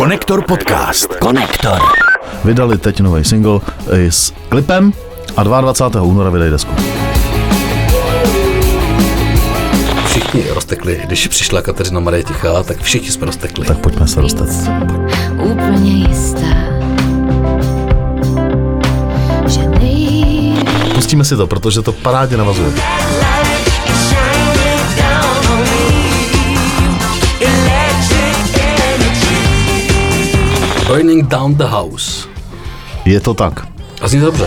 Konektor podcast. Konektor. Vydali teď nový single i s klipem a 22. února vydají desku. Všichni roztekli, když přišla Kateřina Marie Tichá, tak všichni jsme roztekli. Tak pojďme se dostat. úplně jistá. Pustíme si to, protože to parádně navazuje. Burning Down the House. Je to tak. A zní to dobře.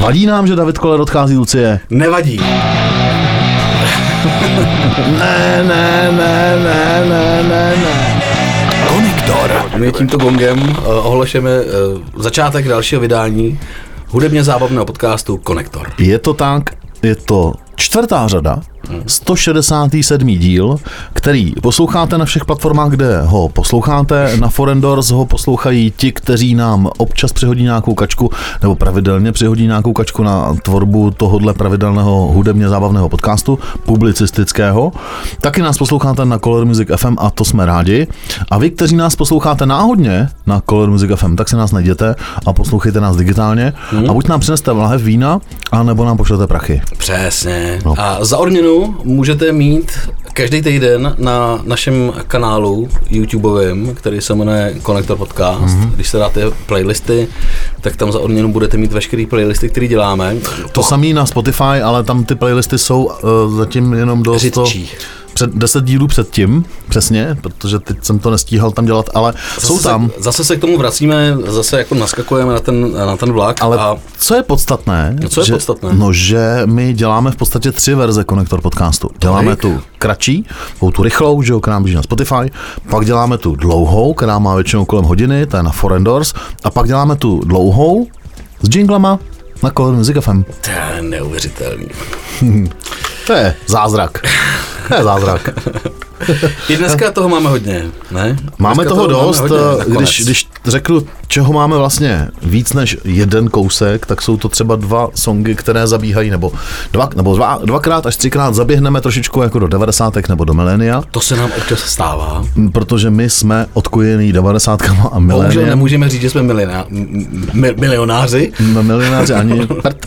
Vadí nám, že David Koller odchází Lucie? Nevadí. Ne, ne, ne, ne, ne, ne, ne. Konektor. My tímto gongem uh, ohlašujeme uh, začátek dalšího vydání hudebně zábavného podcastu Konektor. Je to tak, je to čtvrtá řada, 167. díl, který posloucháte na všech platformách, kde ho posloucháte. Na Forendors ho poslouchají ti, kteří nám občas přihodí nějakou kačku, nebo pravidelně přihodí nějakou kačku na tvorbu tohohle pravidelného hudebně zábavného podcastu, publicistického. Taky nás posloucháte na Color Music FM a to jsme rádi. A vy, kteří nás posloucháte náhodně na Color Music FM, tak si nás najděte a poslouchejte nás digitálně. A buď nám přineste lahev vína, anebo nám pošlete prachy. Přesně. No. A za odměnu můžete mít každý týden na našem kanálu YouTubeovém, který se jmenuje Konektor Podcast. Mm-hmm. Když se dáte playlisty, tak tam za odměnu budete mít veškeré playlisty, které děláme. To samý na Spotify, ale tam ty playlisty jsou uh, zatím jenom do 100, Řidčí. Před 10 dílů předtím, přesně, protože teď jsem to nestíhal tam dělat, ale Zase jsou tam. Se, zase se k tomu vracíme, zase jako naskakujeme na ten, na ten vlak. Ale a co je podstatné? No, co je že, podstatné? No, že my děláme v podstatě tři verze Konektor podcastu. Děláme tu kratší, tu rychlou, že jo, která běží na Spotify, pak děláme tu dlouhou, která má většinou kolem hodiny, ta je na Forendors, a pak děláme tu dlouhou s jinglama na Color Music FM. to je neuvěřitelný. To je zázrak. To je zázrak. I dneska toho máme hodně, ne? Máme Dneska toho dost, hodně, eh, nakonec. když, když řeknu, čeho máme vlastně víc než jeden kousek, tak jsou to třeba dva songy, které zabíhají, nebo, dva, nebo dva, dvakrát až třikrát zaběhneme trošičku jako do 90. nebo do milénia, To se nám občas stává. protože my jsme odkojený 90. a Bohužel miléniem. nemůžeme říct, že jsme milioná, mi, milionáři. Milionáři ani, prd,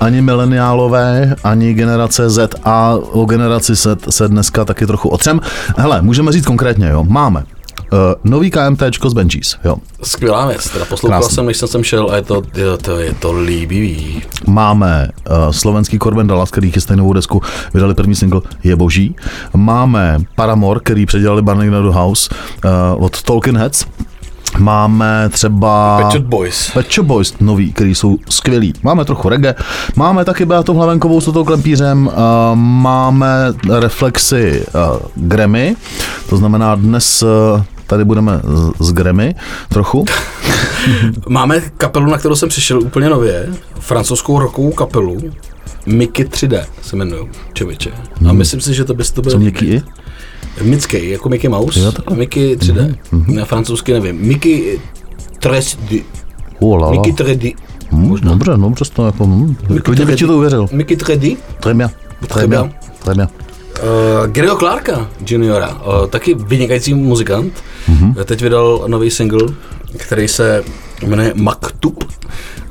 ani mileniálové, ani generace Z a o generaci Z se dneska taky trochu otřem. Hele, můžeme říct konkrétně, jo, máme uh, nový KMT z Benchis, jo. Skvělá věc, teda poslouchal Krásný. jsem, když jsem sem šel a je to, je to, je to líbivý. Máme uh, slovenský Corben Dallas, který chystají novou desku, vydali první single Je boží. Máme Paramore, který předělali Burning Down House uh, od Tolkien Heads. Máme třeba... Pet Shop Boys. Pet Shop Boys nový, který jsou skvělí. Máme trochu reggae, máme taky Beatou Hlavenkovou s Totou Klempířem, uh, máme reflexy uh, Grammy, to znamená dnes uh, tady budeme z, z Grammy trochu. Máme kapelu, na kterou jsem přišel úplně nově, francouzskou rockovou kapelu, Mickey 3D se jmenují, čověče. A myslím si, že to bys to byl... Co? Mickey, jako Mickey Mouse. Jo, takhle. Mickey 3D. Na francouzsky nevím. Mickey 3D. Oh. Mickey 3D. Hmm, dobře, dobře, to jako, hm, klidně bych ti to uvěřil. Mickey 3D. Très bien, très bien, très bien. Uh, Garyho Clarka juniora, uh, taky vynikající muzikant, mm-hmm. teď vydal nový single, který se jmenuje Maktub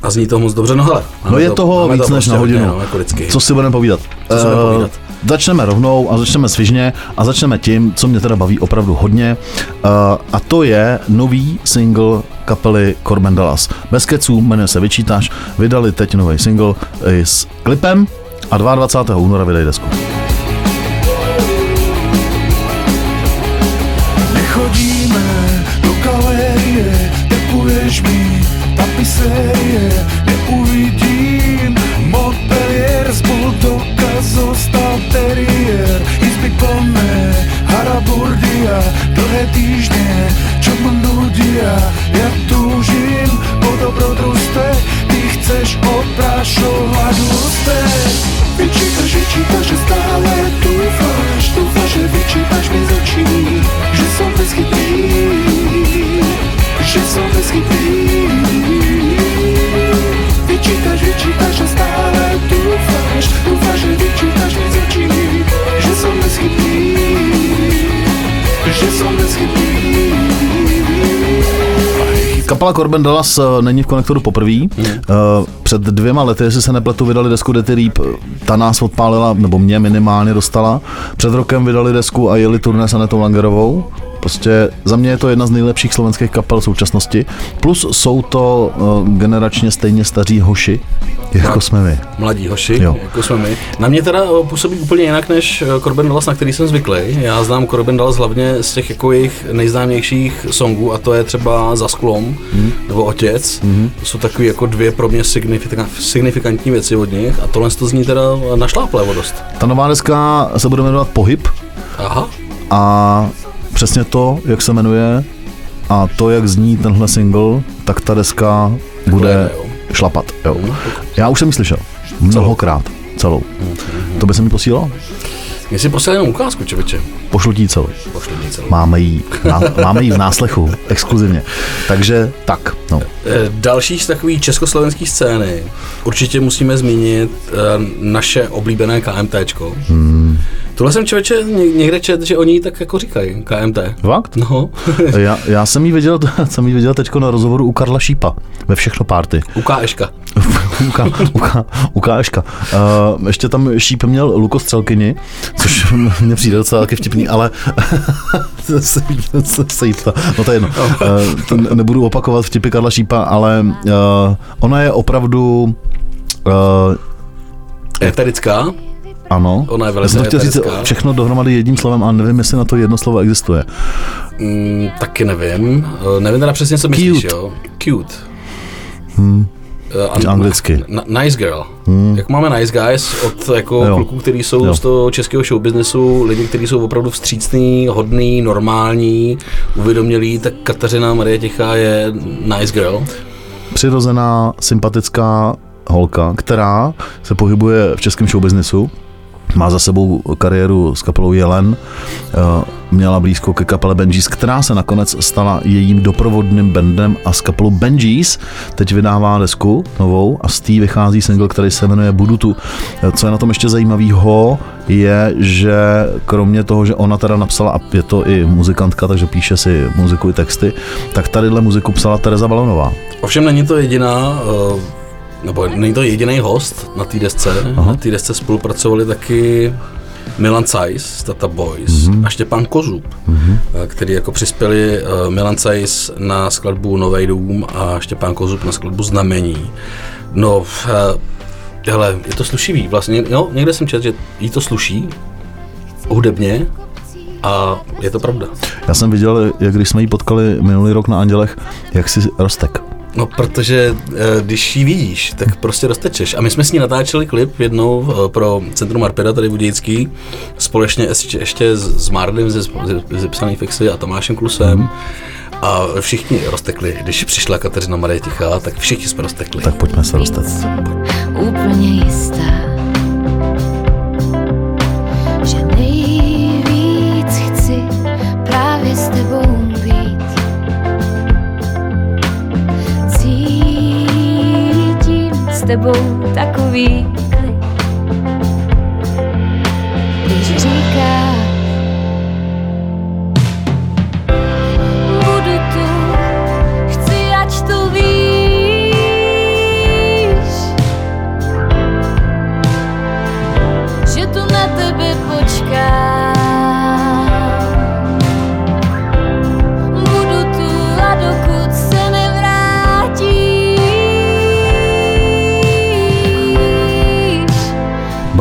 a zní to moc dobře. No hele, No je to, toho víc to než prostě na hodně, hodinu. No, jako vždycky. Co si budeme povídat? Co si budeme Eh, povídat? Začneme rovnou a začneme svižně a začneme tím, co mě teda baví opravdu hodně uh, a to je nový single kapely Corben Dallas. Bez keců, jmenuje se Vyčítáš, vydali teď nový single s klipem a 22. února vydají desku. cachorro nos pés Vinte e gente baixa está é tu faz Tu faz revite faz pesadinho Já são vez que tem Já são que tem kapela Corbin Dallas eh, není v konektoru poprvé. Hmm. Eh, Před dvěma lety, jestli se nepletu, vydali desku Dirty Reap. Ta nás odpálila, nebo mě minimálně dostala. Před rokem vydali desku a jeli turné s Anetou Langerovou. Prostě za mě je to jedna z nejlepších slovenských kapel v současnosti. Plus jsou to eh, generačně stejně staří hoši, jako jsme my. Mladí hoši, Jo. jako jsme my. Na mě teda eh, působí úplně jinak než eh, Corbin Dallas, na který jsem zvyklý. Já znám Corbin Dallas hlavně z těch jako jejich nejznámějších songů a to je třeba Za sklom Mhm. nebo Otec. To jsou takové jako dvě pro mě signifika- signifikantní věci od nich a tohle to zní teda našláplé dost. Ta nová deska se bude jmenovat Pohyb Aha, a přesně to, jak se jmenuje a to, jak zní tenhle single, tak ta deska bude je, jo. šlapat. Jo. No, Já už jsem ji slyšel. Mnohokrát. Celou. To by se mi posílalo? Mě si posílal jenom ukázku, čeveče. Pošlu ti celou. Pošli mě celou. Máme ji, na, máme ji v náslechu, exkluzivně. Takže tak, no. Eh, Další z takové československé scény určitě musíme zmínit eh, naše oblíbené KMTčko. Hmm. Tohle jsem člověče ně- někde čet, že oni tak jako říkají, KMT. Fakt? No, Já, já jsem ji viděl, jsem ji viděl teďko na rozhovoru u Karla Šípa ve Všechno party. u KŠka. U, K, u, K, u KŠka. Uh, ještě tam Šíp měl lukostřelkyni, což mně přijde docela taky vtipný, ale se, se, se jí ptá. no to je jedno. Uh, to ne- nebudu opakovat vtipy Karla Šípa, ale uh, ona je opravdu uh, Eterická. ano. Ona je Já velice jsem to chtěl říct všechno dohromady jedním slovem a nevím, jestli na to jedno slovo existuje. Mm, taky nevím. Nevím teda přesně, co myslíš, Cute. jo. Cute. Hmm. Anglicky. nice girl. Hmm. Jak máme nice guys od jako Jo. kluků, kteří jsou Jo. z toho českého showbiznesu, lidi, kteří jsou opravdu vstřícný, hodný, normální, uvědomělí, tak Kateřina Marie Tichá je nice girl. přirozená, sympatická holka, která se pohybuje v českém showbiznesu, má za sebou kariéru s kapelou Jelen, eh, měla blízko ke kapele Benjis, která se nakonec stala jejím doprovodným bandem a s kapelou Benjis teď vydává desku novou a z té vychází single, který se jmenuje Budutu. Eh, Co je na tom ještě zajímavého, je, že kromě toho, že ona teda napsala, a je to i muzikantka, takže píše si muziku i texty, tak tadyhle muziku psala Tereza Balonová. Ovšem není to jediná, eh, nebo není to jediný host na té desce. Aha. Na té desce spolupracovali taky Milan Cajs z Tata Boys mm-hmm. a Štěpán Kozub, mm-hmm. který jako přispěli eh, Milan Cajs na skladbu Nový dům a Štěpán Kozub na skladbu Znamení. No, eh, hele, je to slušivý vlastně, no, někde jsem četl, že jí to sluší hudebně a je to pravda. Já jsem viděl, jak když jsme ji potkali minulý rok na Andělech, jak si rostek. No, protože eh, když ji vidíš, tak prostě roztečeš. A my jsme s ní natáčeli klip jednou eh, pro Centrum Arpeda tady Budějický, společně ještě, ještě s, Mardem ze, ze, ze Psaný Fixy a Tomášem Klusem. A všichni roztekli. Když přišla Kateřina Marie Tichá, tak všichni jsme roztekli. Tak pojďme se dostat. úplně jistá, že nejvíc chci právě s tebou tebou takový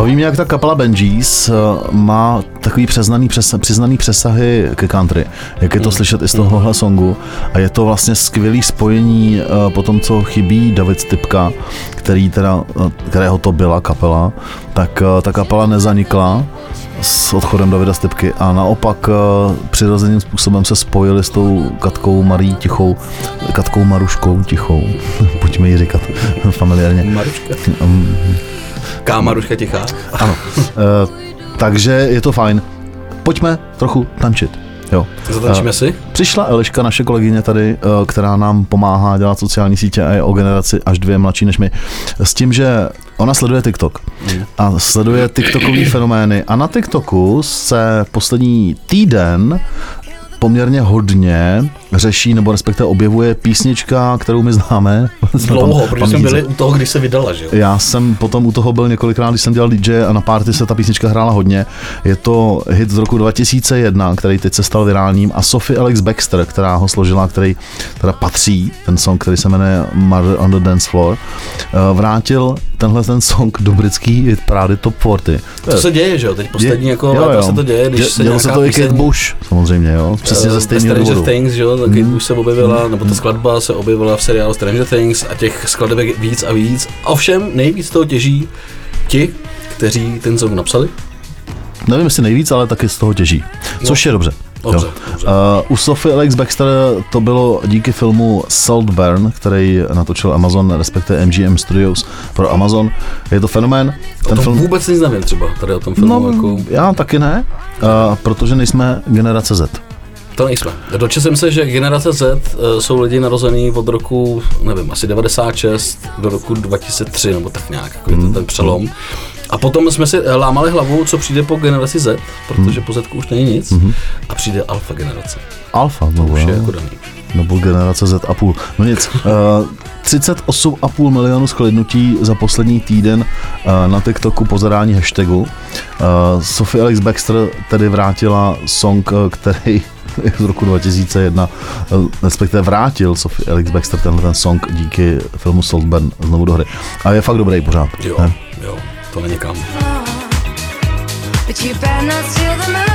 Baví mě, jak ta kapela Benjis eh, má takový přiznaný, přes, přiznaný přesahy ke country. Jak je to slyšet i z tohohle songu. A je to vlastně skvělý spojení eh, po tom, co chybí David Stipka, který teda, eh, kterého to byla kapela, tak ta kapela nezanikla s odchodem Davida Stipky a naopak přirozeným způsobem se spojili s tou Katkou Marí Tichou, Katkou Maruškou Tichou, pojďme ji říkat familiárně. Maruška. Um, Ká Maruška Tichá. ano. Uh, takže je to fajn. Pojďme trochu tančit. Jo. Zatančíme Eh, si? Přišla Eliška, naše kolegyně tady, eh, která nám pomáhá dělat sociální sítě a je o generaci až dvě mladší než my, s tím, že ona sleduje TikTok a sleduje TikTokové fenomény a na TikToku se poslední týden poměrně hodně řeší, nebo respektive objevuje písnička, kterou my známe. Dlouho, protože jsme Pamětíte. byli u toho, když se vydala, že jo? Já jsem potom u toho byl několikrát, když jsem dělal DJ a na party se ta písnička hrála hodně. Je to hit z roku 2001, který teď se stal virálním a Sophie Alex Baxter, která ho složila, který teda patří, ten song, který se jmenuje Mother on the Dance Floor, eh, vrátil tenhle ten song do britský hit parády Top 40. To se děje, že jo? Teď poslední Je- jako jo, jo. se to děje, když Dě- se dělo se to i Kate Bush, samozřejmě, jo, přesně eh, ze ve stejného důvodu. Things, že jo, taky Mm. už se objevila, nebo ta skladba se objevila v seriálu Stranger Things a těch skladeb víc a víc. Ovšem nejvíc toho těží ti, kteří ten song napsali. Nevím, jestli nejvíc, ale taky z toho těží. Což je dobře. Dobře, Jo. dobře. Uh, u Sophie Alex Baxter to bylo díky filmu Saltburn, který natočil Amazon, respektive MGM Studios pro Amazon. Je to fenomén. O Ten tom film, vůbec nic nevím třeba, tady o tom filmu. no, jako, já taky ne, uh, protože nejsme generace Z. to nejsme. Dočetl jsem se, že generace Z eh, jsou lidi narození od roku, nevím, asi 96 do roku 2003, nebo tak nějak, jako je Hmm. to ten přelom. A potom jsme si eh, lámali hlavu, co přijde po generaci Z, protože Hmm. po Z už není nic, a přijde alfa generace. Alfa, no, Už je jako daný. nebo generace Z a půl. No nic, uh, 38,5 milionů shlednutí za poslední týden uh, na TikToku po zadání hashtagu. Uh, Sophie Alex Baxter tedy vrátila song, který z roku 2001, uh, respektive vrátil Sophie Alex Baxter tenhle ten song díky filmu Saltburn znovu do hry. A je fakt dobrý pořád. Jo, Ne? jo, to není kam. But you better not steal the moves,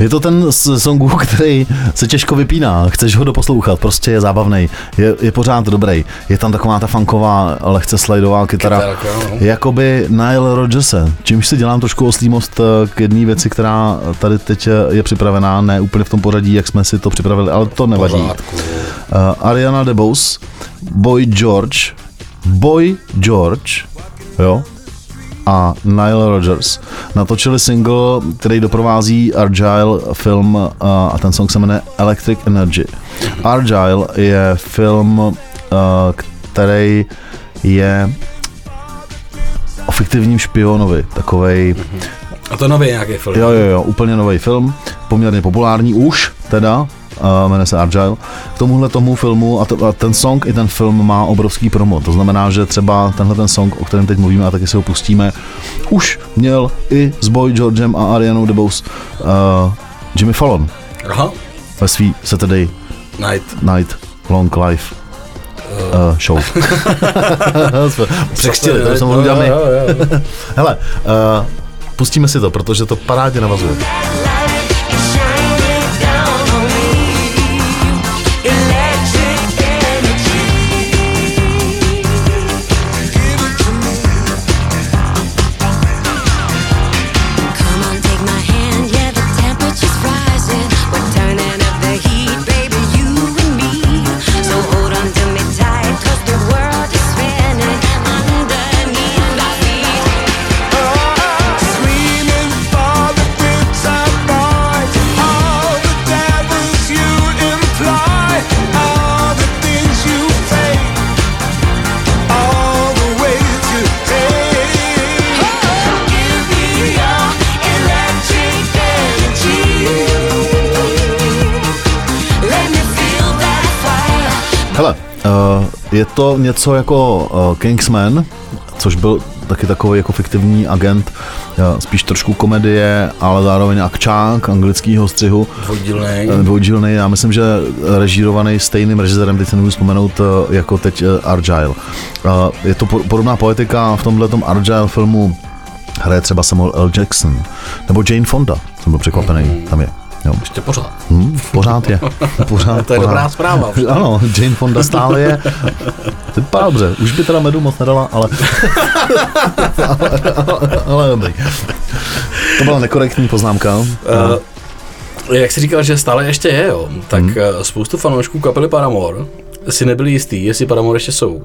Je to ten songu, který se těžko vypíná, chceš ho doposlouchat, prostě je zábavný, je, je pořád dobrý. Je tam taková ta funková, lehce slidová kytara, Kytarka, no. jakoby Nile Rodgerse, čímž si dělám trošku oslýmost eh, k jedné věci, která tady teď eh, je připravená, ne úplně v tom pořadí, jak jsme si to připravili, ale to nevadí. Pořádku. Uh, Ariana DeBose, Boy George, Boy George, jo, a Nile Rodgers natočili single, který doprovází Argyle film uh, a ten song se jmenuje Electric Energy. Argyle je film, uh, který je o fiktivním špionovi, takovej A to nový nějaký film. Jo, jo, jo, úplně nový film, poměrně populární už teda, uh, jmenuje se Agile. K tomuhle tomu filmu a, to, a ten song i ten film má obrovský promo, to znamená, že třeba tenhle ten song, o kterém teď mluvíme a taky si ho pustíme, už měl i s Boy Georgem a Arianou DeBose uh, Jimmy Fallon Aha, ve svý Saturday Night. Night Long Life uh, show. Jsme Překřtili, to jsem my. Jo. Hele, uh, pustíme si to, protože to parádě navazuje. Je to něco jako uh, Kingsman, což byl taky takový jako fiktivní agent, uh, spíš trošku komedie, ale zároveň akčák anglického střihu. Dvojdílnej. Eh, Dvoudílný, já myslím, že režírovaný stejným režisérem, teď se nemůžu vzpomenout, eh, jako teď eh, Argyle. Eh, Je to po- podobná poetika v tomhle Argyle filmu hraje třeba Samuel L. Jackson, nebo Jane Fonda, jsem byl překvapený, tam je. Jo. Ještě pořád. Hm, pořád je. Pořád, To je pořád. dobrá zpráva. Ano, Jane Fonda stále je. To vypadá dobře. Už by teda medu moc nedala, ale... ale, ale, ale dobrý. To byla nekorektní poznámka. Uh, jak jsi říkal, že stále ještě je, jo, tak hmm. spoustu fanoušků kapely Paramore si nebyli jistý, jestli Paramore ještě jsou.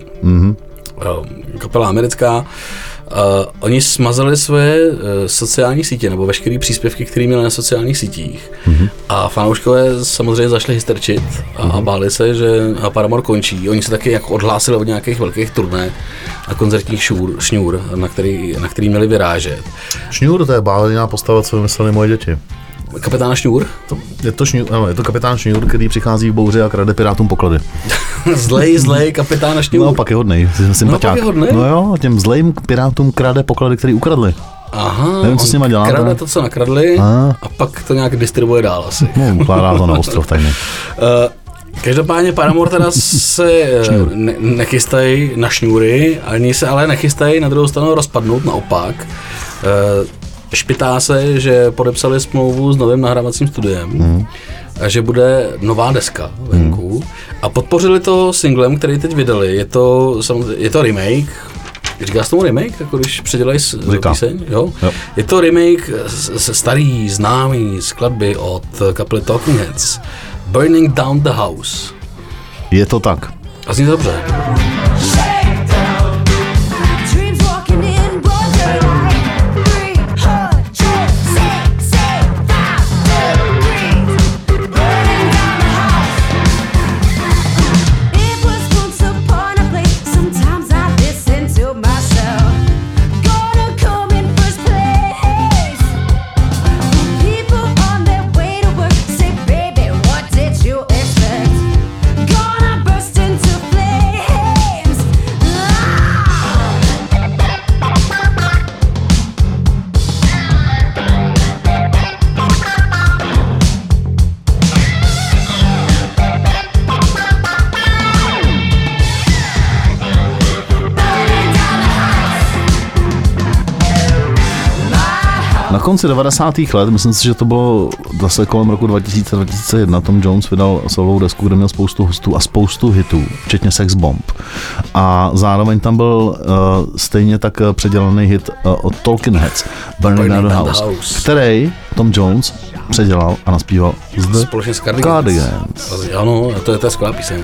Eh, kapela americká, Uh, oni smazali svoje uh, sociální sítě, nebo veškeré příspěvky, které měli na sociálních sítích. Mm-hmm. A fanouškové samozřejmě zašli hysterčit a, mm-hmm. a báli se, že Paramore končí. Oni se taky jako odhlásili od nějakých velkých turné a koncertních šůr, šňůr, na který, na který měli vyrážet. Šňůr, to je bálená postava, co vymysleli moje děti. Kapitána Šňůr? To, je, to šňůr, ano, je to kapitán Šňůr, který přichází v bouři a krade pirátům poklady. zlej, zlej kapitána Šňůr. No, pak je hodnej, sympatiák. je hodnej? No jo, těm zlejm pirátům krade poklady, který ukradli. Aha, Nevím, co s nima dělá, Krade ale- to, co nakradli A. a pak to nějak distribuje dál asi. No, ukládá to na ostrov tajně. Uh, Každopádně Paramore teda se eh, ne- nechystají na šňůry, ani se ale nechystají na druhou stranu rozpadnout, naopak. Eh, Špitá se, že podepsali smlouvu s novým nahrávacím studiem Mhm. a že bude nová deska venku. A podpořili to singlem, který teď vydali. Je to, je to remake, Říká se tomu remake, jako když předělají píseň? Jo? Jo. Je to remake se starý, známý skladby od kapely Talking Heads. Burning Down the House. Je to tak. A zní to dobře. Konci 90. let, myslím si, že to bylo zase kolem roku 2000-2001, Tom Jones vydal solovou desku, kde měl spoustu hostů a spoustu hitů, včetně Sex Bomb. A zároveň tam byl uh, stejně tak eh, předělaný hit uh, od Talking Heads, Burning Down the House, House. který Tom Jones předělal a naspíval z The Společně s Cardigans. Cardigans. Ano, to je ta skvělá píseň.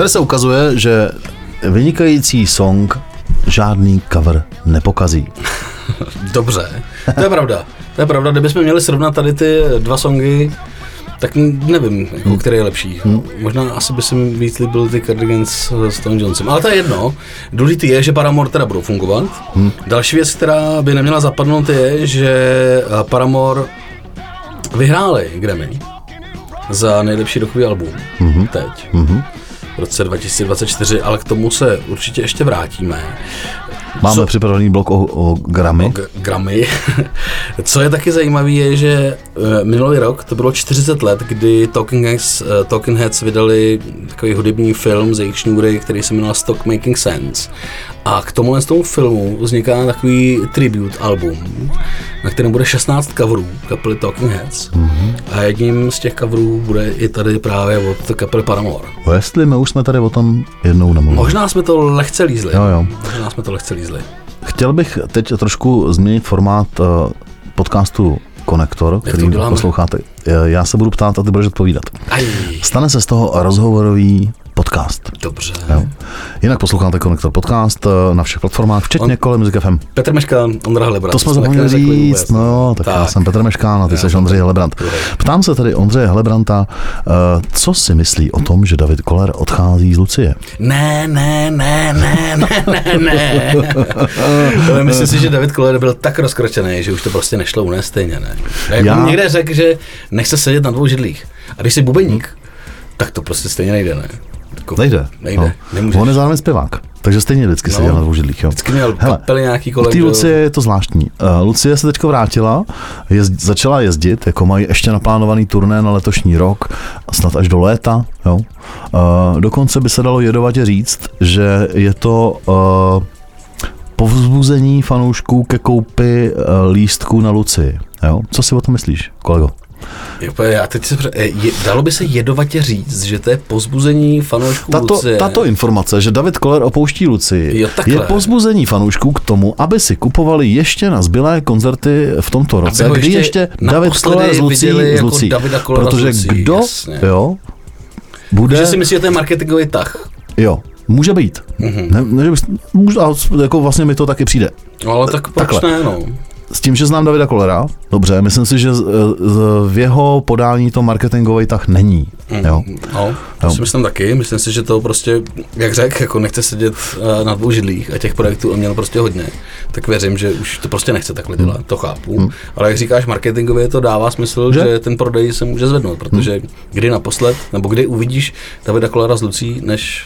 Tady se ukazuje, že vynikající song žádný cover nepokazí. Dobře, to je pravda. To je pravda, kdybychom měli srovnat tady ty dva songy, tak nevím, jako, který je lepší. Možná asi by se mi víc líbil ty Cardigans s Tom Jonesem. Ale to je jedno. Důležitý je, že Paramore teda budou fungovat. Další věc, která by neměla zapadnout, je, že Paramore vyhráli Grammy za nejlepší rokový album. Teď. V roce 2024, ale k tomu se určitě ještě vrátíme. Máme Co- připravený blok o, o Grammy. G- Grammy. Co je taky zajímavé, je, že eh, minulý rok, to bylo 40 let, kdy Talking Heads, eh, Talking Heads vydali takový hudební film z jejich šňůry, který se jmenoval Stock Making Sense. A k tomuhle z tomu filmu vzniká takový tribute album, na kterém bude 16 coverů kapely Talking Heads. Mm-hmm. A jedním z těch coverů bude i tady právě od kapely Paramore. O jestli my už jsme tady o tom jednou nemluvili. Možná jsme to lehce lízli. Jo, jo. Možná jsme to lehce lízli. Chtěl bych teď trošku změnit formát uh, podcastu Konektor, který posloucháte. Eh, Já se budu ptát a ty budeš odpovídat. Aj, Stane se z toho rozhovorový podcast. dobře. Jo. Jinak posloucháte Konektor podcast eh, na všech platformách, včetně On- kolem Music FM. Petr Meška, Ondra Hlebrant. To jsme zapomněli říct, no tak, tak já jsem Petr Meškán a ty jsi Ondřej. Helebrant. Ptám se tedy Ondřeje Helebranta, eh, co si myslí o tom, že David Koller odchází z Lucie? Ne, ne, ne, ne, ne, ne, ne. Ale myslím si, že David Koller byl tak rozkročený, že už to prostě nešlo unést stejně, ne? Jak Já- někde řekl, že nechce sedět na dvou židlích. A když jsi bubeník, tak to prostě stejně nejde, ne? Jako, Nejde. Nejde, No. nemůžeš. On je zároveň zpěvák, takže stejně vždycky No. seděl na dvou židlích. Jo. Vždycky měl kapely nějaký u kolem, jo. Lucie je to zvláštní. Uh, Lucie se teďko vrátila, jezd, začala jezdit, jako mají ještě naplánovaný turné na letošní rok, snad až do léta. Jo. Uh, dokonce by se dalo jedovatě říct, že je to uh, povzbuzení fanoušků ke koupi uh, lístků na Luci. Jo? Co si o tom myslíš, kolego? Já teď se, pře- je, dalo by se jedovatě říct, že to je pozbuzení fanoušků Tato, Lucie. tato informace, že David Koller opouští Luci, Jo, takhle. je pozbuzení fanoušků k tomu, aby si kupovali ještě na zbylé koncerty v tomto roce, ho kdy ještě ještě David Koller z Lucí, z jako Lucí. Davida Kollera Protože Lucí, kdo, jasně. jo, bude, Že si myslíš, že to je marketingový tah. jo, může být. Mhm. Ne, ne, může, a jako vlastně mi to taky přijde. No, ale tak proč Takhle. ne, no. S tím, že znám Davida Kolera, dobře, myslím si, že z, z, v jeho podání to marketingový tah není. Jo. No, to Jo. si myslím taky. Myslím si, že to prostě, jak řekl, jako nechce sedět eh, na dvou židlích a těch projektů on měl prostě hodně. Tak věřím, že už to prostě nechce takhle dělat, to chápu. Ale jak říkáš, marketingově to dává smysl, Že? že, ten prodej se může zvednout, protože kdy naposled, nebo kdy uvidíš Davida Kolera z Lucí, než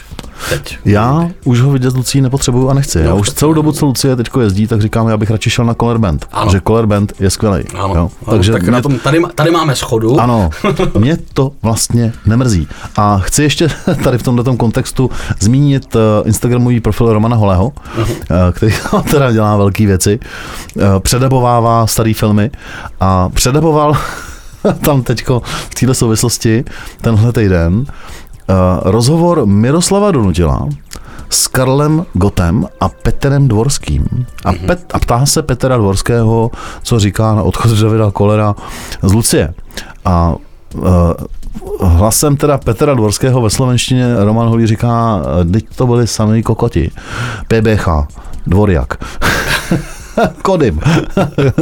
teď. Já už ho vidět s Lucí nepotřebuju a nechci. Já No, už tak- celou dobu, co Lucie teď jezdí, tak říkám, já bych radši šel na Color Band. Ano. Že Color Band je skvělý. Ano, jo. ano Takže tak mě, na tom, tady, tady máme schodu. Ano, mě to vlastně nemrzí. A chci ještě tady v tomto kontextu zmínit uh, Instagramový profil Romana Holého, uh, který teda dělá velké věci, uh, předebovává staré filmy a předeboval tam teďko v této souvislosti tenhle týden rozhovor Miroslava Donutila s Karlem Gotem a Petrem Dvorským. A, Pet, a ptá se Petra Dvorského, co říká na odchod Davida Kolera z Lucie. A uh, hlasem teda Petra Dvorského ve slovenštině Roman Holý říká, teď to byli samý kokoti. PBH, Dvorjak. Kodym.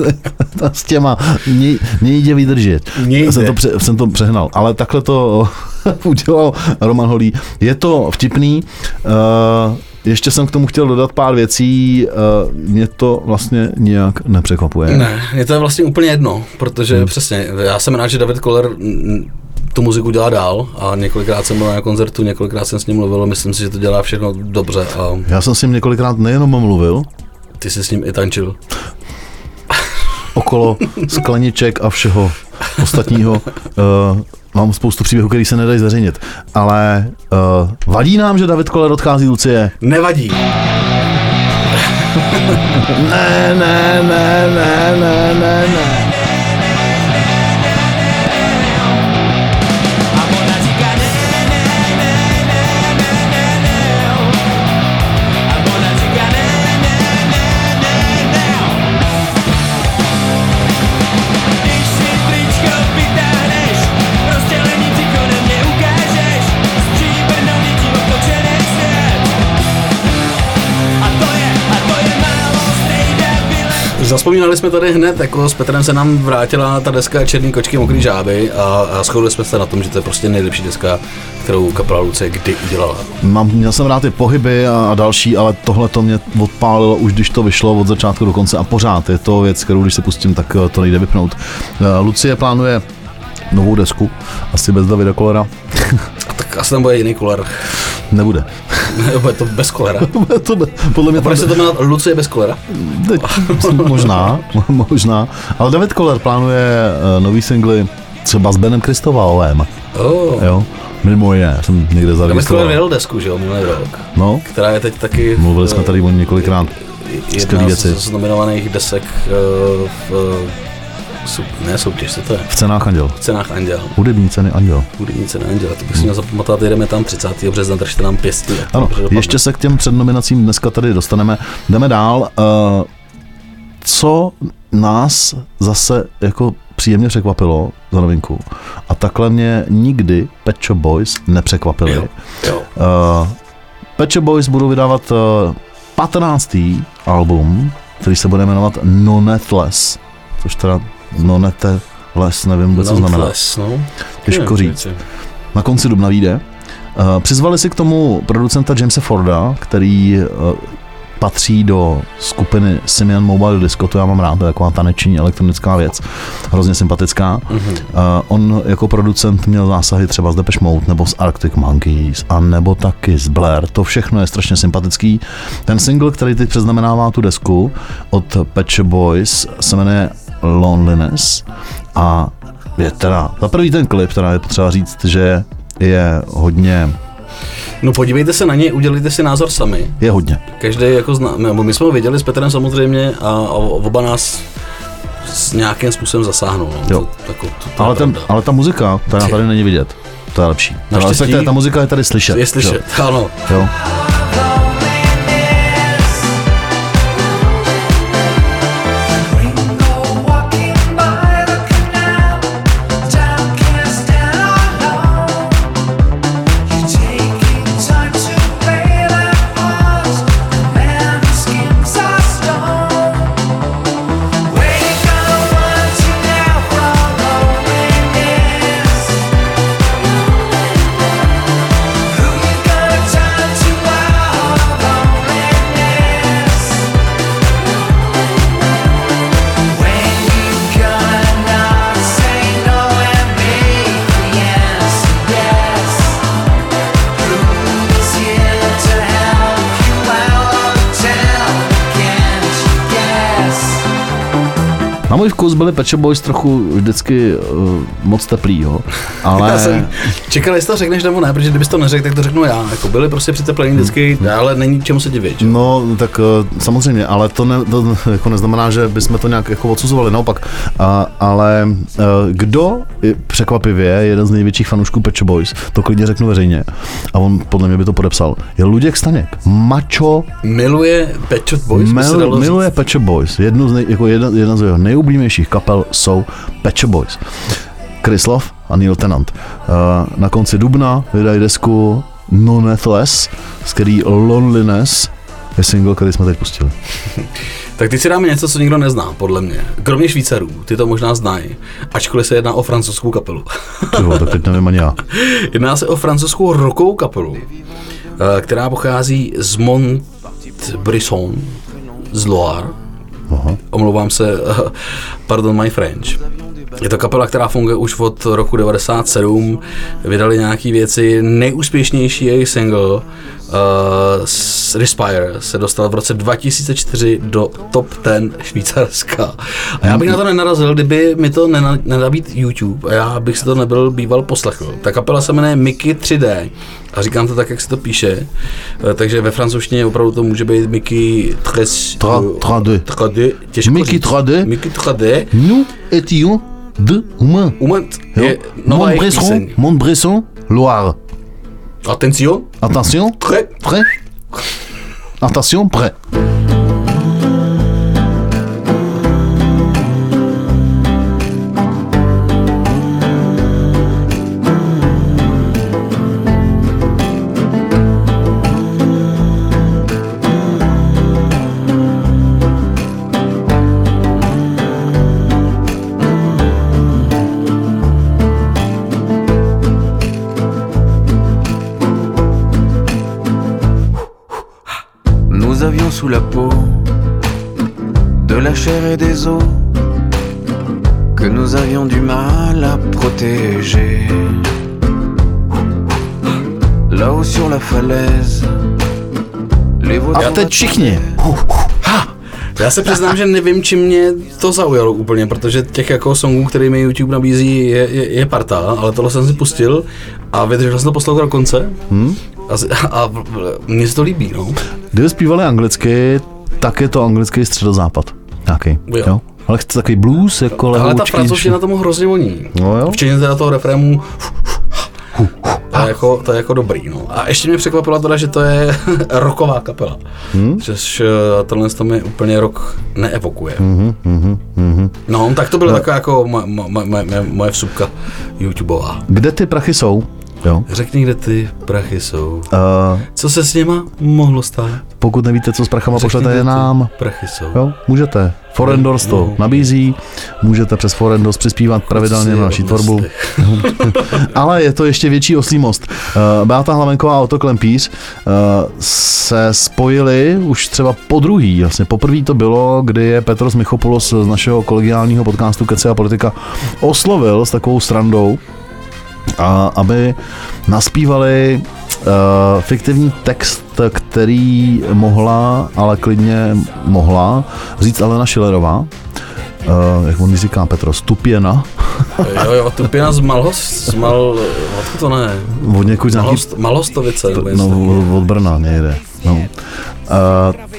s těma nej- nejde vydržet. Nejde. Jsem to, pře- jsem to přehnal, ale takhle to udělal Roman Holý. Je to vtipný. Uh, ještě jsem k tomu chtěl dodat pár věcí. Uh, mě to vlastně nijak nepřekvapuje. Ne, je to vlastně úplně jedno, protože hmm. přesně, já jsem rád, že David Koller tu muziku dělá dál a několikrát jsem byl na koncertu, několikrát jsem s ním mluvil, myslím si, že to dělá všechno dobře a Já jsem s ním několikrát nejenom mluvil, ty jsi s ním i tančil. okolo skleniček a všeho ostatního. Uh, mám spoustu příběhů, který se nedají zveřejnit. Ale uh, vadí nám, že David Koller odchází Lucie? Nevadí. Ne, ne, ne, ne, ne, ne, ne. Zaspomínali jsme tady hned, jako s Petrem se nám vrátila ta deska Černý kočky, mokrý žáby a, a shodli jsme se na tom, že to je prostě nejlepší deska, kterou kapela Luce kdy udělala. Mám, měl jsem rád ty pohyby a, a další, ale tohle to mě odpálilo už když to vyšlo od začátku do konce a pořád je to věc, kterou když se pustím, tak eh, to nejde vypnout. Eh, Lucie plánuje novou desku, asi bez Davida Kolera. A tak asi tam bude jiný koler. Nebude. bude to bez kolera. to, be- podle mě Proč se to jmenuje Lucie bez kolera? Teď, možná, možná. Ale David Koller plánuje uh, nový singly třeba s Benem Kristovalovem. Oh. Jo, mimo jiné, jsem někde David Koller zaregistroval. desku, že jo, minulý rok, No, která je teď taky... mluvili jsme tady o několikrát. jedna z, z nominovaných desek uh, v, sou, ne soutěž, co to je? V cenách Anděl. V cenách Anděl. Hudební ceny Anděl. Hudební cena Anděla, to bych si měl zapamatovat, jedeme tam 30. března, držte nám pěstí. Ano, ještě se k těm přednominacím dneska tady dostaneme. Jdeme dál. Uh, co nás zase jako příjemně překvapilo za novinku, a takhle mě nikdy Pet Shop Boys nepřekvapili. Jo, jo. Uh, Pet Shop Boys budou vydávat uh, 15. album, který se bude jmenovat Nonetless, což teda Nonetless, nevím vůbec, co znamená. Nonetheless, no. Těžko říct. Na konci dubna vyjde. Uh, přizvali si k tomu producenta Jamesa Forda, který uh, patří do skupiny Simian Mobile Disco, to já mám rád, to je taková taneční elektronická věc, hrozně sympatická. Mhm. Uh, on jako producent měl zásahy třeba z Depeche Mode nebo z Arctic Monkeys a nebo taky z Blair, to všechno je strašně sympatický. Ten single, který teď přeznamenává tu desku od Shop Boys se jmenuje Loneliness a je teda, za prvý ten klip, teda je potřeba říct, že je hodně No podívejte se na ně, udělejte si názor sami. Je hodně. Každý jako zná, nebo my jsme ho viděli s Petrem samozřejmě a, a oba nás s nějakým způsobem zasáhnou. No. Jo. To, jako, to, to Ale, ten, ale ta muzika, ta tady není vidět. To je lepší. Naštěstí- respektive ta muzika je tady slyšet. je slyšet, ano. Jo. Vkus byly Pet Shop Boys trochu vždycky uh, moc teplý, jo. Ale... Já jsem čekal, jestli to řekneš nebo ne, protože kdybys to neřekl, tak to řeknu já. Jako byli prostě přiteplení vždycky, ale není čemu se divit. že? No, tak uh, samozřejmě, ale to, ne, to jako neznamená, že bychom to nějak jako odsuzovali, naopak. A, ale uh, kdo je překvapivě jeden z největších fanoušků Pet Shop Boys, to klidně řeknu veřejně, a on podle mě by to podepsal, je Luděk Staněk. Macho Miluje Pet Shop Boys, Mil, miluje. Pet Shop Boys. Jednu z nej, jako jedna, jedna z jeho nejoblíbenějších kapel jsou Shop Boys. Chris Love a Neil Tennant. Uh, na konci dubna vydají desku Nonetheless, z který Loneliness je single, který jsme teď pustili. Tak teď si dáme něco, co nikdo nezná, podle mě. Kromě Švýcarů, ty to možná znají, ačkoliv se jedná o francouzskou kapelu. Tyho, tak teď nevím ani já. Jedná se o francouzskou rockovou kapelu, eh, která pochází z Montbrisson, z Loire. Aha. Omlouvám se, pardon my French. Je to kapela, která funguje už od roku 97. Vydali nějaké věci. Nejúspěšnější jejich single uh, Respire se dostal v roce 2004 do top 10 Švýcarska. A já bych na to nenarazil, kdyby mi to nena- nenabít YouTube a já bych si to nebyl býval poslechl. Ta kapela se jmenuje Mickey 3D a říkám to tak, jak se to píše. Eh, Takže ve francouzštině opravdu to může být Mickey 3 Tra- 3D. 3D. Těžko Mickey říct. 3D. Mickey 3D. Nous étions deux humains. Montbresson, píseň. Montbresson, Loire. Atención, Attention, prêt. prêt Attention, prêt. Et des os que nous avions du mal à protéger. Là-haut sur la falaise, les A teď všichni. Já se přiznám, že nevím, čím mě to zaujalo úplně, protože těch jako songů, který mi YouTube nabízí, je, je, je parta, ale tohle jsem si pustil a vydržel jsem to poslouchat do konce hmm? a, z- a, mně se to líbí, no. Kdyby zpívali anglicky, tak je to anglický středozápad. Nějaký. Jo. Jo. Ale chce takový blues, jako Ale ta francouzština tomu hrozně voní. No jo. Včetně teda toho refrému to je, jako, to je jako dobrý, no. A ještě mě překvapilo teda, že to je rocková kapela. Hmm? Což eh, tohle to mi úplně rok neevokuje. Mhm, Mm-hmm, No, tak to byla taková jako moje, moje, moje, moje vsupka YouTubeová. Kde ty prachy jsou? Jo. Řekni, kde ty prachy jsou. Uh, Co se s něma mohlo stát? pokud nevíte, co s prachama, Řekni, pošlete je nám. Prachy jsou. Jo, můžete. Forendors to No. nabízí, můžete přes Forendors přispívat pravidelně na naší tvorbu. Ale je to ještě větší oslý most. Uh, Beata Hlavenková a Otto Klempíř uh, se spojili už třeba po druhý. Vlastně poprvé to bylo, kdy je Petros Michopoulos z našeho kolegiálního podcastu Kece a politika oslovil s takovou srandou, a aby naspívali uh, fiktivní text, který mohla, ale klidně mohla říct Alena Schillerová, uh, jak on říká Petro, Stupěna, Jo, jo, Tupina z Malhos, z Mal, Odkud to ne? Od někud z nějaký Malost, Malostovice. nebo No, od Brna někde. No. Uh,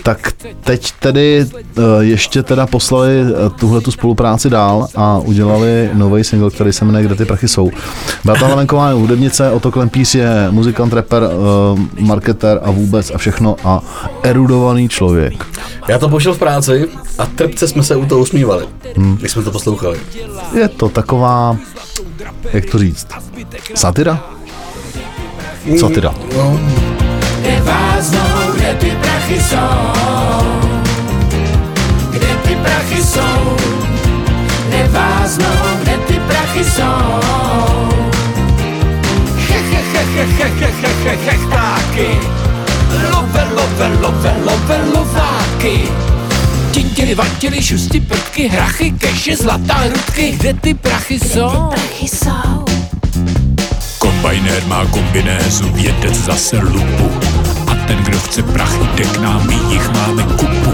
tak teď tedy uh, ještě teda poslali uh, tuhle tu spolupráci dál a udělali nový single, který se jmenuje Kde ty prachy jsou. Beata Helenková je hudebnice, Otto Klempíř je muzikant, rapper, uh, marketer a vůbec a všechno a erudovaný člověk. Já to pošel v práci a trpce jsme se u toho usmívali, hmm. když jsme to poslouchali. Je to taková, jak to říct, satira? Satira. No, Neváznou, kde ty prachy jsou. Kde ty prachy jsou. Neváznou, kde ty prachy jsou. He, he, he, he, he, he, he, he, he, ptáky. Love, love, love, love, lováky. Tintily, vantily, šusty, prtky, hrachy, keše, zlatá rudky. Kde ty prachy jsou? Prachy jsou. Kombajnér má kombinézu, jedec zase lupu. A ten, kdo chce prachy, jde k nám, my jich máme kupu.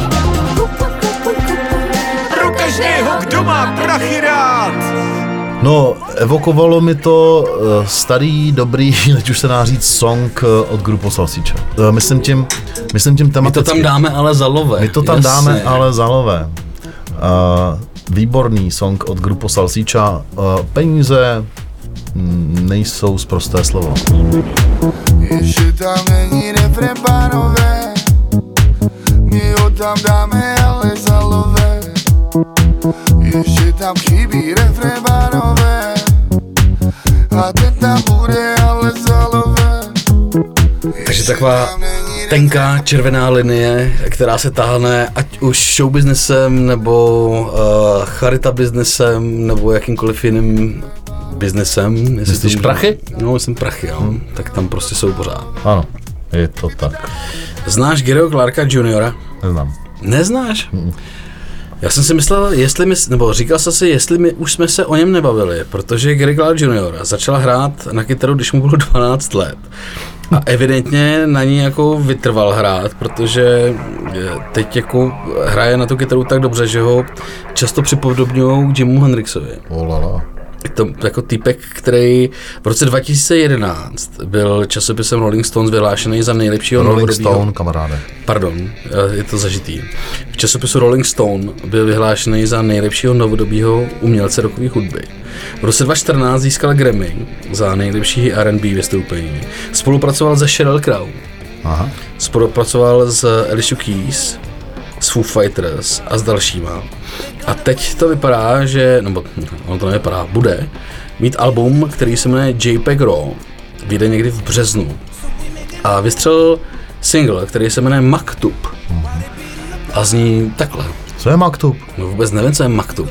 Pro každého, kdo má prachy rád. No, evokovalo mi to uh, starý, dobrý, teď už se dá říct, song uh, od Grupo Salsicha. Uh, myslím tím, myslím tím my to tematicky. tam dáme ale za love. My to tam Jasně. dáme, ale za lové. Uh, výborný song od Grupo Salsicha. Uh, peníze mm, nejsou z prosté slovo. Ještě tam není refren, pánové My ho tam dáme, ale za lové Ještě tam chybí refren, pánové A ten tam bude, ale za lové Takže taková tenká červená linie, která se táhne ať už showbiznesem, nebo uh, charita biznesem, nebo jakýmkoliv jiným biznesem. jestli Myslíš prachy? No, myslím prachy, jo. Hmm. Tak tam prostě jsou pořád. Ano, je to tak. Znáš Garyho Clarka Juniora? Neznám. Neznáš? Já jsem si myslel, jestli my, nebo říkal jsem si, jestli my už jsme se o něm nebavili, protože Gary Clark Jr. začal hrát na kytaru, když mu bylo 12 let. A evidentně na ní jako vytrval hrát, protože eh, teď jako hraje na tu kytaru tak dobře, že ho často připodobňují k Jimu Hendrixovi. Olala. Je to jako týpek, který v roce 2011 byl časopisem Rolling Stones vyhlášený za nejlepšího Rolling novodobího- Stone, kamaráde. Pardon, eh, je to zažitý. V časopisu Rolling Stone byl vyhlášený za nejlepšího novodobího umělce rokové hudby. V roce 2014 získal Grammy za nejlepší R&B vystoupení. Spolupracoval se Sheryl Crow. Aha. Spolupracoval s Alicia Keys, s Foo Fighters a s dalšíma. A teď to vypadá, že, nebo ono to nevypadá, bude mít album, který se jmenuje JPEG Raw. Vyjde někdy v březnu. A vystřelil single, který se jmenuje Maktub. A zní takhle. Co je maktub? No vůbec nevím, co je Maktub.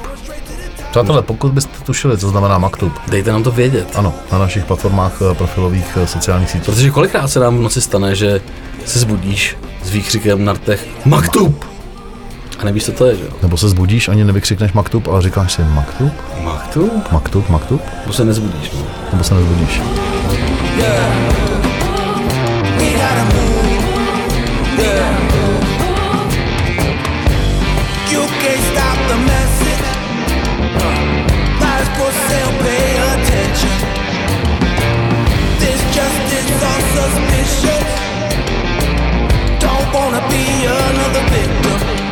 Přátelé, pokud byste tušili, co znamená maktub, Dejte nám to vědět. ano, na našich platformách eh, profilových eh, sociálních sítích. Protože kolikrát se nám v noci stane, že se zbudíš s výkřikem na rtech Maktub! A nevíš, co to je, že jo? Nebo se zbudíš, ani nevykřikneš maktub, ale říkáš si maktub, Maktub? maktub, maktub, Nebo se nezbudíš, no. nebo se nezbudíš. You can't stop the message. Lies for sale, pay attention. This justice on suspicion. Don't wanna be another victim.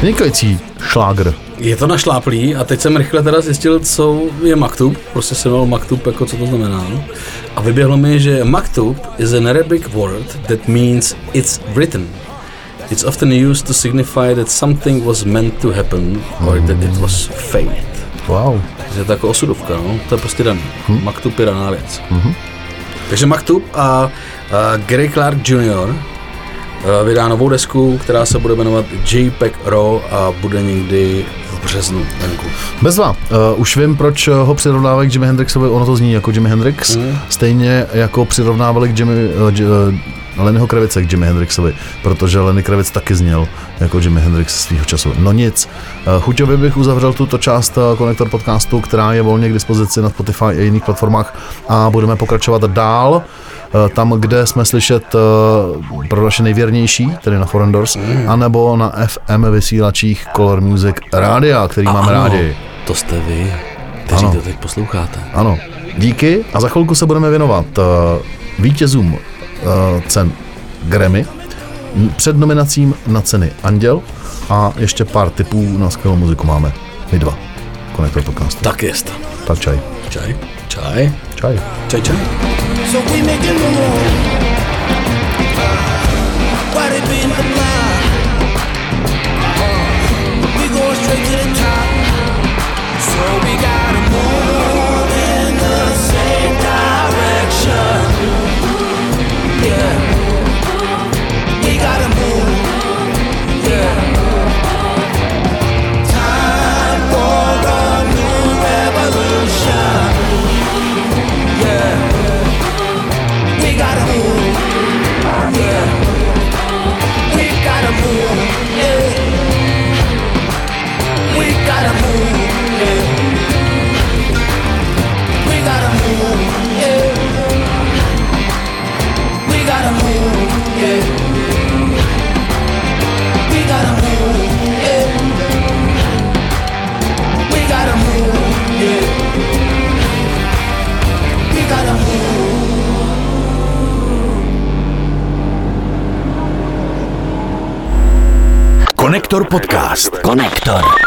Vynikající šlágr. Je to našláplý a teď jsem rychle teda zjistil, co je maktub. Prostě jsem měl maktub, jako co to znamená. A vyběhlo mi, že maktub is an Arabic word that means it's written. It's often used to signify that something was meant to happen or that it was fate. Wow. Je to jako osudovka, no? To je prostě daný. Maktub je daná věc. Takže Maktub a, a Gary Clark Jr. a, vydá novou desku, která se bude jmenovat JPEG Raw a bude někdy v březnu venku. Bezva, uh, už vím, proč ho přirovnávají k Jimi Hendrixovi, ono to zní jako Jimi Hendrix, mm. stejně jako přirovnávali k Jimi, uh, Lennyho Kravice k Jimi Hendrixovi, protože Lenny Kravic taky zněl jako Jimi Hendrix svého času. No nic, uh, chuťově bych uzavřel tuto část uh, Konektor podcastu, která je volně k dispozici na Spotify a jiných platformách a budeme pokračovat dál eh, tam, kde jsme slyšet eh, pro naše nejvěrnější, tedy na Foreign Doors, Mm. anebo na FM vysílačích Color Music Rádia, který máme Ano, rádi. To jste vy, kteří Ano. to teď posloucháte. Ano, díky a za chvilku se budeme věnovat vítězům cen Grammy, před nominacím na ceny Anděl a ještě pár tipů na skvělou muziku máme. My dva. Konektor podcastu. Tak jest. Tak čaj. Čaj? Čaj? Čaj. Čaj, čaj. So we make it podcast. Konektor.